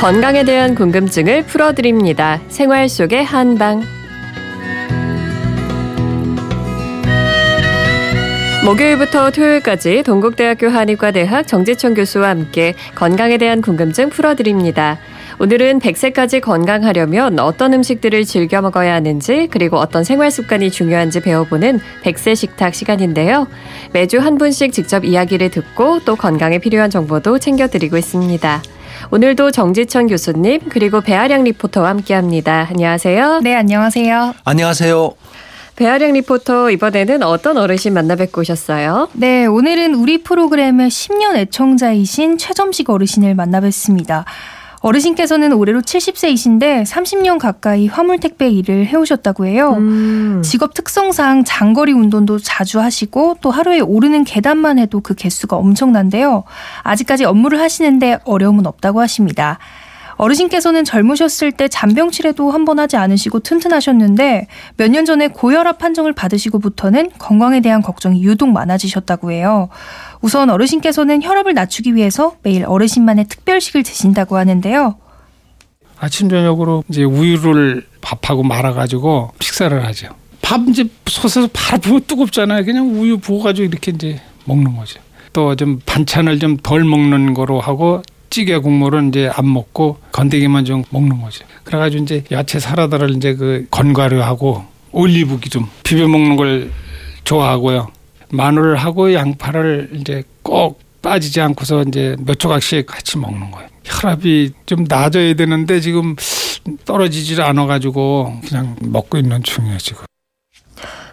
건강에 대한 궁금증을 풀어드립니다. 생활 속의 한방. 목요일부터 토요일까지 동국대학교 한의과대학 정지천 교수와 함께 건강에 대한 궁금증 풀어드립니다. 오늘은 100세까지 건강하려면 어떤 음식들을 즐겨 먹어야 하는지 그리고 어떤 생활 습관이 중요한지 배워보는 100세 식탁 시간인데요. 매주 한 분씩 직접 이야기를 듣고 또 건강에 필요한 정보도 챙겨드리고 있습니다. 오늘도 정지천 교수님 그리고 배아량 리포터와 함께합니다. 안녕하세요. 네, 안녕하세요. 안녕하세요. 배아량 리포터 이번에는 어떤 어르신 만나 뵙고 오셨어요? 네, 오늘은 우리 프로그램의 10년 애청자이신 최점식 어르신을 만나 뵙습니다. 어르신께서는 올해로 70세이신데 30년 가까이 화물 택배 일을 해오셨다고 해요. 음. 직업 특성상 장거리 운동도 자주 하시고 또 하루에 오르는 계단만 해도 그 개수가 엄청난데요. 아직까지 업무를 하시는데 어려움은 없다고 하십니다. 어르신께서는 젊으셨을 때 잔병 치레도 한 번 하지 않으시고 튼튼하셨는데 몇 년 전에 고혈압 판정을 받으시고부터는 건강에 대한 걱정이 유독 많아지셨다고 해요. 우선 어르신께서는 혈압을 낮추기 위해서 매일 어르신만의 특별식을 드신다고 하는데요. 아침 저녁으로 이제 우유를 밥하고 말아가지고 식사를 하죠. 밥 이제 솥에서 바로 부어 뜨겁잖아요. 그냥 우유 부어가지고 이렇게 이제 먹는 거죠. 또 좀 반찬을 좀 덜 먹는 거로 하고 찌개 국물은 이제 안 먹고 건더기만 좀 먹는 거죠. 그래가지고 이제 야채 사라다를 이제 그 건과류하고 올리브기 좀 비벼 먹는 걸 좋아하고요. 마늘하고 양파를 이제 꼭 빠지지 않고서 이제 몇 조각씩 같이 먹는 거예요. 혈압이 좀 낮아야 되는데 지금 떨어지질 않아가지고 그냥 먹고 있는 중이에요 지금.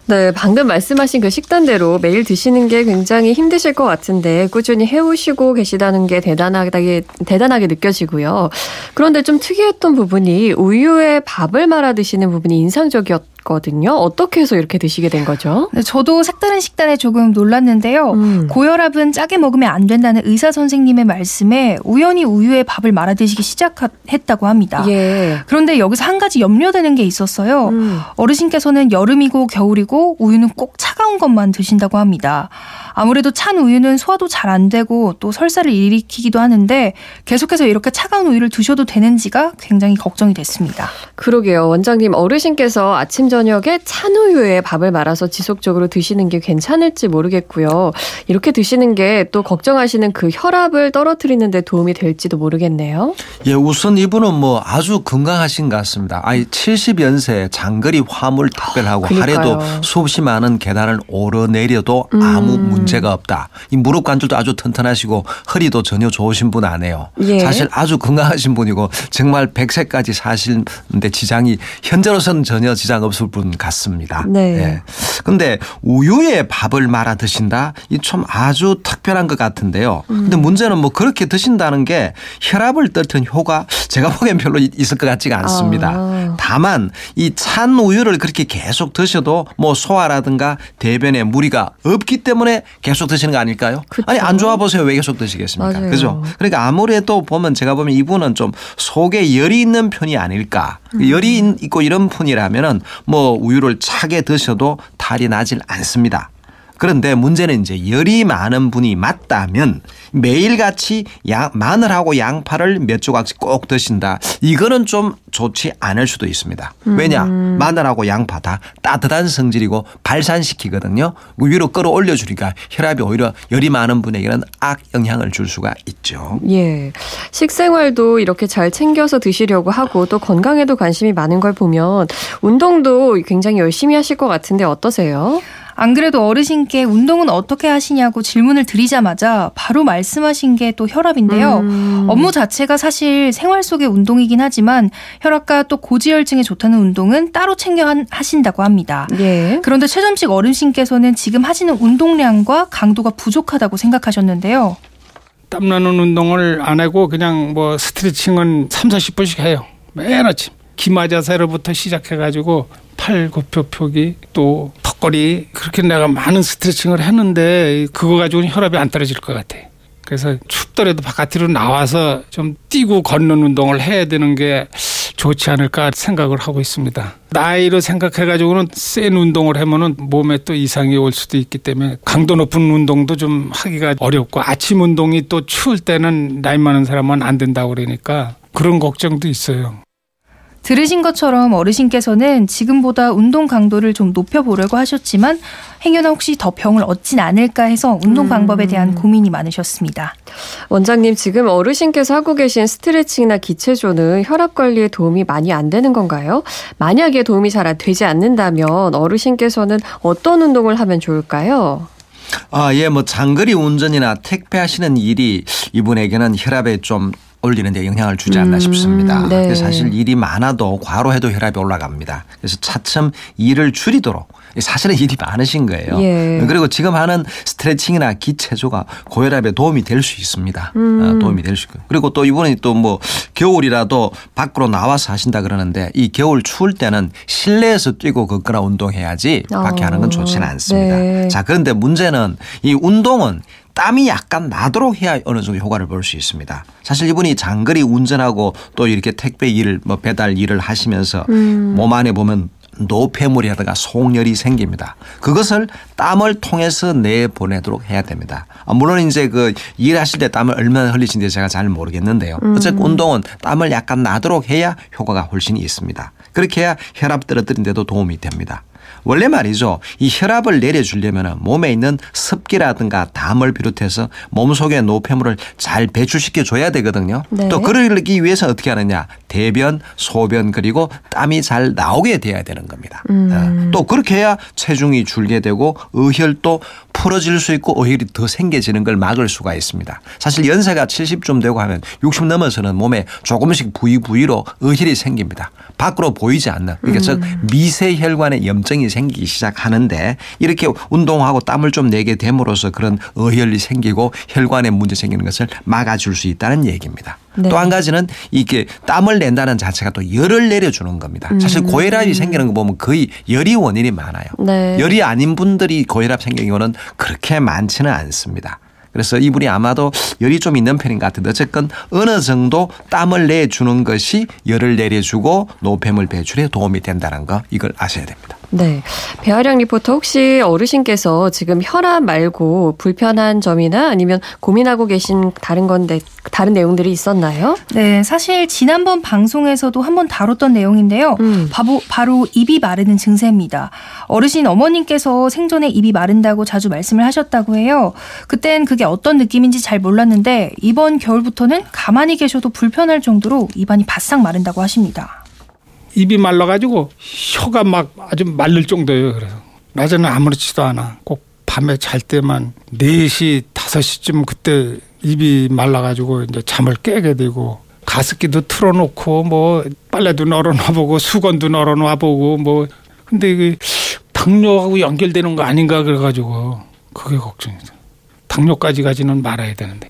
네, 방금 말씀하신 그 식단대로 매일 드시는 게 굉장히 힘드실 것 같은데 꾸준히 해오시고 계시다는 게 대단하게 대단하게 느껴지고요. 그런데 좀 특이했던 부분이 우유에 밥을 말아 드시는 부분이 인상적이었. 있거든요. 어떻게 해서 이렇게 드시게 된 거죠? 네, 저도 색다른 식단에 조금 놀랐는데요. 음. 고혈압은 짜게 먹으면 안 된다는 의사 선생님의 말씀에 우연히 우유에 밥을 말아 드시기 시작했다고 합니다. 예. 그런데 여기서 한 가지 염려되는 게 있었어요. 음. 어르신께서는 여름이고 겨울이고 우유는 꼭 차 가운 것만 드신다고 합니다. 아무래도 찬 우유는 소화도 잘 안 되고 또 설사를 일으키기도 하는데 계속해서 이렇게 차가운 우유를 드셔도 되는지가 굉장히 걱정이 됐습니다. 그러게요. 원장님 어르신께서 아침 저녁에 찬 우유에 밥을 말아서 지속적으로 드시는 게 괜찮을지 모르겠고요. 이렇게 드시는 게 또 걱정하시는 그 혈압을 떨어뜨리는 데 도움이 될지도 모르겠네요. 예, 우선 이분은 뭐 아주 건강하신 것 같습니다. 아이 70연세 장거리 화물 특별하고 하루에도 수없이 많은 계단을 오르내려도 아무 음. 문제가 없다. 이 무릎 관절도 아주 튼튼하시고 허리도 전혀 좋으신 분 아니에요. 예. 사실 아주 건강하신 분이고 정말 100세까지 사시는데 지장이 현재로서는 전혀 지장 없을 분 같습니다. 네. 예. 근데 우유에 밥을 말아 드신다? 이참 아주 특별한 것 같은데요. 근데 음. 문제는 뭐 그렇게 드신다는 게 혈압을 떨튼 효과 제가 보기엔 별로 있을 것 같지가 않습니다. 아. 다만 이 찬 우유를 그렇게 계속 드셔도 뭐 소화라든가 대변에 무리가 없기 때문에 계속 드시는 거 아닐까요? 그쵸? 아니 안 좋아 보세요. 왜 계속 드시겠습니까? 맞아요. 그죠? 그러니까 아무래도 보면 제가 보면 이분은 좀 속에 열이 있는 편이 아닐까. 음. 열이 있고 이런 편이라면은 뭐 우유를 차게 드셔도 탈이 나질 않습니다. 그런데 문제는 이제 열이 많은 분이 맞다면 매일같이 양, 마늘하고 양파를 몇 조각씩 꼭 드신다. 이거는 좀 좋지 않을 수도 있습니다. 왜냐? 음. 마늘하고 양파 다 따뜻한 성질이고 발산시키거든요. 위로 끌어올려 주니까 혈압이 오히려 열이 많은 분에게는 악 영향을 줄 수가 있죠. 예. 식생활도 이렇게 잘 챙겨서 드시려고 하고 또 건강에도 관심이 많은 걸 보면 운동도 굉장히 열심히 하실 것 같은데 어떠세요? 안 그래도 어르신께 운동은 어떻게 하시냐고 질문을 드리자마자 바로 말씀하신 게 또 혈압인데요. 음. 업무 자체가 사실 생활 속의 운동이긴 하지만 혈압과 또 고지혈증에 좋다는 운동은 따로 챙겨 하신다고 합니다. 예. 그런데 최점식 어르신께서는 지금 하시는 운동량과 강도가 부족하다고 생각하셨는데요. 땀나는 운동을 안 하고 그냥 뭐 스트레칭은 3, 40분씩 해요. 매일 아침. 기마 자세로부터 시작해가지고 팔 굽혀펴기 또 턱걸이 그렇게 내가 많은 스트레칭을 했는데 그거 가지고는 혈압이 안 떨어질 것 같아. 그래서 춥더라도 바깥으로 나와서 좀 뛰고 걷는 운동을 해야 되는 게 좋지 않을까 생각을 하고 있습니다. 나이로 생각해가지고는 센 운동을 하면은 몸에 또 이상이 올 수도 있기 때문에 강도 높은 운동도 좀 하기가 어렵고 아침 운동이 또 추울 때는 나이 많은 사람은 안 된다고 그러니까 그런 걱정도 있어요. 들으신 것처럼 어르신께서는 지금보다 운동 강도를 좀 높여보려고 하셨지만 행여나 혹시 더 병을 얻진 않을까 해서 운동 방법에 대한 음. 고민이 많으셨습니다. 원장님 지금 어르신께서 하고 계신 스트레칭이나 기체조는 혈압 관리에 도움이 많이 안 되는 건가요? 만약에 도움이 잘 되지 않는다면 어르신께서는 어떤 운동을 하면 좋을까요? 아, 예, 뭐 장거리 운전이나 택배하시는 일이 이분에게는 혈압에 좀 올리는 데 영향을 주지 않나 음, 싶습니다. 네. 사실 일이 많아도 과로해도 혈압이 올라갑니다. 그래서 차츰 일을 줄이도록 사실은 일이 많으신 거예요. 예. 그리고 지금 하는 스트레칭이나 기체조가 고혈압에 도움이 될 수 있습니다. 음. 어, 도움이 될 수 있고 그리고 또 이분이 또뭐 겨울이라도 밖으로 나와서 하신다 그러는데 이 겨울 추울 때는 실내에서 뛰고 걷거나 운동해야지 밖에 하는 건 좋지는 어, 않습니다. 네. 자 그런데 문제는 이 운동은 땀이 약간 나도록 해야 어느 정도 효과를 볼 수 있습니다. 사실 이분이 장거리 운전하고 또 이렇게 택배 일을 뭐 배달 일을 하시면서 음. 몸 안에 보면 노폐물이라든가 속열이 생깁니다. 그것을 땀을 통해서 내보내도록 해야 됩니다. 아, 물론 이제 그 일하실 때 땀을 얼마나 흘리신지 제가 잘 모르겠는데요. 음. 어쨌든 운동은 땀을 약간 나도록 해야 효과가 훨씬 있습니다. 그렇게 해야 혈압 떨어뜨린 데도 도움이 됩니다. 원래 말이죠. 이 혈압을 내려주려면 몸에 있는 습기라든가 담을 비롯해서 몸 속의 노폐물을 잘 배출시켜 줘야 되거든요. 네. 또 그러기 위해서 어떻게 하느냐. 대변, 소변 그리고 땀이 잘 나오게 돼야 되는 겁니다. 음. 어. 또 그렇게 해야 체중이 줄게 되고 의혈도 풀어질 수 있고 오히려 더 생겨지는 걸 막을 수가 있습니다. 사실 연세가 70쯤 되고 하면 60 넘어서는 몸에 조금씩 부위 부위로 의혈이 생깁니다. 밖으로 보이지 않는 그러니까 즉 음. 미세 혈관에 염증 이 생기기 시작하는데 이렇게 운동하고 땀을 좀 내게 됨으로써 그런 의혈이 생기고 혈관에 문제 생기는 것을 막아줄 수 있다는 얘기입니다. 네. 또한 가지는 이게 땀을 낸다는 자체가 또 열을 내려주는 겁니다. 사실 음. 고혈압이 생기는 거 보면 거의 열이 원인이 많아요. 네. 열이 아닌 분들이 고혈압 생기는 경우는 그렇게 많지는 않습니다. 그래서 이분이 아마도 열이 좀 있는 편인 것 같은데 어쨌건 어느 정도 땀을 내주는 것이 열을 내려주고 노폐물 배출에 도움이 된다는 거 이걸 아셔야 됩니다. 네. 배아량 리포터 혹시 어르신께서 지금 혈압 말고 불편한 점이나 아니면 고민하고 계신 다른 건데 다른 내용들이 있었나요? 네. 사실 지난번 방송에서도 한번 다뤘던 내용인데요. 음. 바로, 바로 입이 마르는 증세입니다. 어르신 어머님께서 생전에 입이 마른다고 자주 말씀을 하셨다고 해요. 그땐 그게 어떤 느낌인지 잘 몰랐는데 이번 겨울부터는 가만히 계셔도 불편할 정도로 입안이 바싹 마른다고 하십니다. 입이 말라가지고 혀가 막 아주 말릴 정도예요. 그래서 낮에는 아무렇지도 않아. 꼭 밤에 잘 때만 4시, 5시쯤 그때 입이 말라가지고 이제 잠을 깨게 되고 가습기도 틀어놓고 뭐 빨래도 널어놔보고 수건도 널어놔보고 뭐 근데 이게 당뇨하고 연결되는 거 아닌가 그래가지고 그게 걱정이죠. 당뇨까지 가지는 말아야 되는데.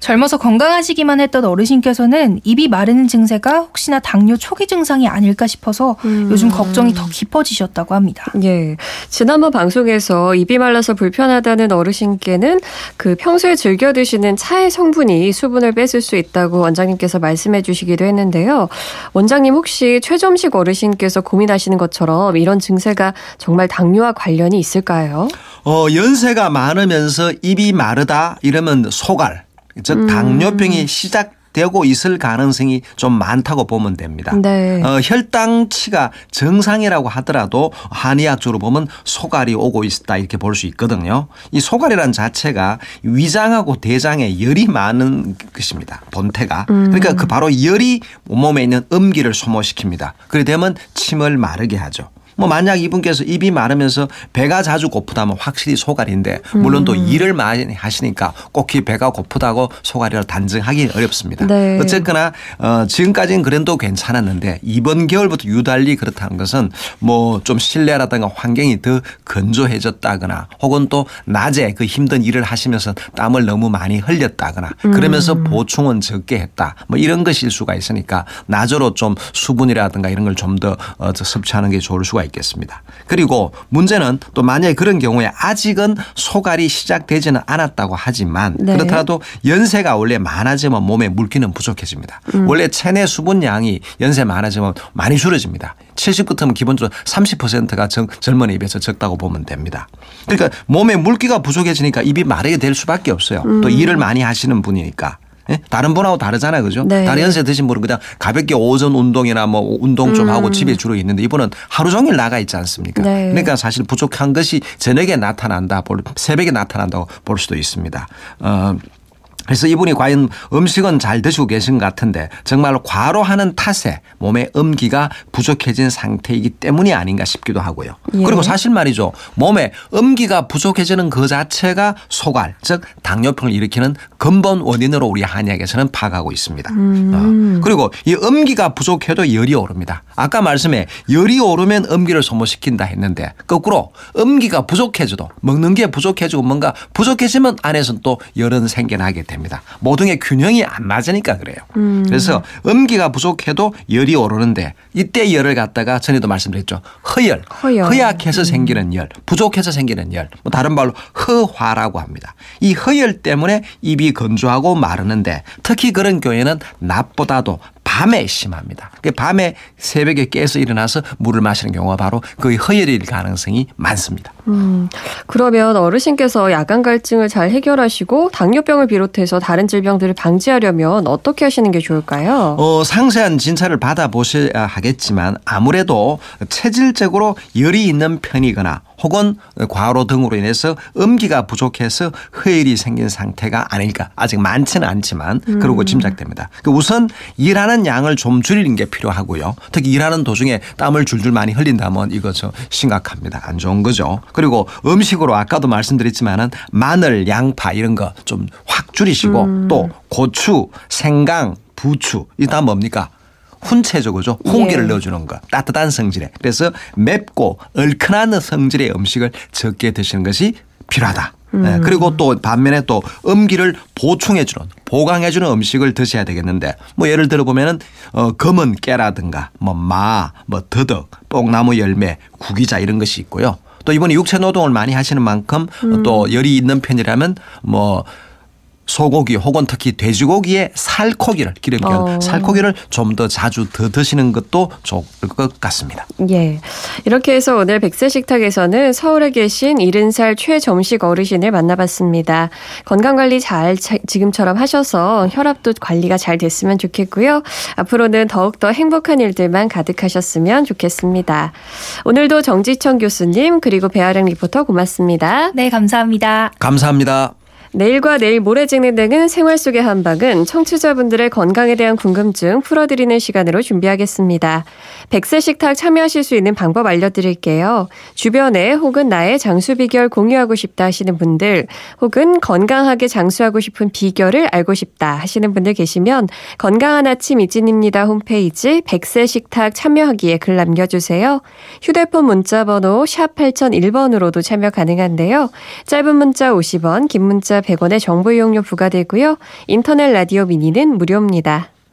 젊어서 건강하시기만 했던 어르신께서는 입이 마르는 증세가 혹시나 당뇨 초기 증상이 아닐까 싶어서 음. 요즘 걱정이 더 깊어지셨다고 합니다. 예. 지난번 방송에서 입이 말라서 불편하다는 어르신께는 그 평소에 즐겨 드시는 차의 성분이 수분을 뺏을 수 있다고 원장님께서 말씀해 주시기도 했는데요. 원장님 혹시 최점식 어르신께서 고민하시는 것처럼 이런 증세가 정말 당뇨와 관련이 있을까요? 어, 연세가 많으면서 입이 마르다 이러면 소갈 즉 음. 당뇨병이 시작 되고 있을 가능성이 좀 많다고 보면 됩니다. 네. 어, 혈당치가 정상이라고 하더라도 한의학적으로 보면 소갈이 오고 있다 이렇게 볼 수 있거든요. 이 소갈이란 자체가 위장하고 대장에 열이 많은 것입니다. 본태가. 음. 그러니까 그 바로 열이 몸에 있는 음기를 소모시킵니다. 그래 되면 침을 마르게 하죠. 뭐 만약 이분께서 입이 마르면서 배가 자주 고프다면 확실히 소갈인데 물론 또 음. 일을 많이 하시니까 꼭히 배가 고프다고 소갈이라 단정하기 어렵습니다. 네. 어쨌거나 어 지금까지는 그래도 괜찮았는데 이번 겨울부터 유달리 그렇다는 것은 뭐 좀 실내라든가 환경이 더 건조해졌다거나 혹은 또 낮에 그 힘든 일을 하시면서 땀을 너무 많이 흘렸다거나 그러면서 음. 보충은 적게 했다. 뭐 이런 것일 수가 있으니까 낮으로 좀 수분이라든가 이런 걸 좀더 어, 섭취하는 게 좋을 수가 있 겠습니다. 그리고 문제는 또 만약에 그런 경우에 아직은 소갈이 시작되지는 않았다고 하지만 네. 그렇더라도 연세가 원래 많아지면 몸에 물기는 부족해집니다. 음. 원래 체내 수분량이 연세 많아지면 많이 줄어집니다. 70 끝으면 기본적으로 30%가 젊은이에 비해서 적다고 보면 됩니다. 그러니까 몸에 물기가 부족해지니까 입이 마르게 될 수밖에 없어요. 또 음. 일을 많이 하시는 분이니까. 예? 다른 분하고 다르잖아요. 그죠? 네. 다른 연세 드신 분은 그냥 가볍게 오전 운동이나 뭐 운동 좀 하고 음. 집에 주로 있는데 이분은 하루 종일 나가 있지 않습니까? 네. 그러니까 사실 부족한 것이 저녁에 나타난다, 볼- 새벽에 나타난다고 볼 수도 있습니다. 어, 그래서 이분이 과연 음식은 잘 드시고 계신 것 같은데 정말로 과로하는 탓에 몸에 음기가 부족해진 상태이기 때문이 아닌가 싶기도 하고요. 예. 그리고 사실 말이죠. 몸에 음기가 부족해지는 그 자체가 소갈, 즉 당뇨병을 일으키는 근본 원인으로 우리 한의학에서는 파악하고 있습니다. 어. 그리고 이 음기가 부족해도 열이 오릅니다. 아까 말씀에 열이 오르면 음기를 소모시킨다 했는데 거꾸로 음기가 부족해져도 먹는 게 부족해지고 뭔가 부족해지면 안에서는 또 열은 생겨나게 됩니다. 모든 게 균형이 안 맞으니까 그래요. 그래서 음기가 부족해도 열이 오르는데 이때 열을 갖다가 전에도 말씀드렸죠. 허열, 허열. 허약해서 생기는 열, 부족해서 생기는 열, 뭐 다른 말로 허화라고 합니다. 이 허열 때문에 입이 건조하고 마르는데 특히 그런 경우에는 낮보다도 밤에 심합니다. 그 밤에 새벽에 깨서 일어나서 물을 마시는 경우가 바로 그 허열일 가능성이 많습니다. 음, 그러면 어르신께서 야간 갈증을 잘 해결하시고 당뇨병을 비롯해서 다른 질병들을 방지하려면 어떻게 하시는 게 좋을까요? 어, 상세한 진찰을 받아보셔야 하겠지만 아무래도 체질적으로 열이 있는 편이거나 혹은 과로 등으로 인해서 음기가 부족해서 허열이 생긴 상태가 아닐까 아직 많지는 않지만 그러고 짐작됩니다. 그 우선 일하는 양을 좀 줄이는 게 필요하고요. 특히 일하는 도중에 땀을 줄줄 많이 흘린다면 이거 저 심각합니다. 안 좋은 거죠. 그리고 음식으로 아까도 말씀드렸지만은 마늘, 양파 이런 거 좀 확 줄이시고 또 고추, 생강, 부추 이 다 뭡니까? 훈체죠, 그죠? 홍기를 예. 넣어주는 거. 따뜻한 성질에. 그래서 맵고 얼큰한 성질의 음식을 적게 드시는 것이 필요하다. 예, 그리고 또 반면에 또 음기를 보충해주는 보강해주는 음식을 드셔야 되겠는데 뭐 예를 들어 보면은 어 검은 깨라든가 뭐 마, 뭐 더덕, 뽕나무 열매, 구기자 이런 것이 있고요. 또 이번에 육체 노동을 많이 하시는 만큼 또 열이 있는 편이라면 뭐 소고기 혹은 특히 돼지고기의 살코기를 기름기 어. 살코기를 좀 더 자주 더 드시는 것도 좋을 것 같습니다. 예. 이렇게 해서 오늘 백세 식탁에서는 서울에 계신 70살 최점식 어르신을 만나봤습니다. 건강 관리 잘 차- 지금처럼 하셔서 혈압도 관리가 잘 됐으면 좋겠고요. 앞으로는 더욱더 행복한 일들만 가득하셨으면 좋겠습니다. 오늘도 정지청 교수님 그리고 배아령 리포터 고맙습니다. 네, 감사합니다. 감사합니다. 내일과 내일 모레 찍는 등은 생활 속의 한방은 청취자분들의 건강에 대한 궁금증 풀어드리는 시간으로 준비하겠습니다. 백세 식탁 참여하실 수 있는 방법 알려드릴게요. 주변에 혹은 나의 장수 비결 공유하고 싶다 하시는 분들 혹은 건강하게 장수하고 싶은 비결을 알고 싶다 하시는 분들 계시면 건강한 아침 이진입니다 홈페이지 백세 식탁 참여하기에 글 남겨주세요. 휴대폰 문자 번호 샵 8001번으로도 참여 가능한데요. 짧은 문자 50원, 긴 문자 100원의 정보 이용료 부과되고요. 인터넷 라디오 미니는 무료입니다.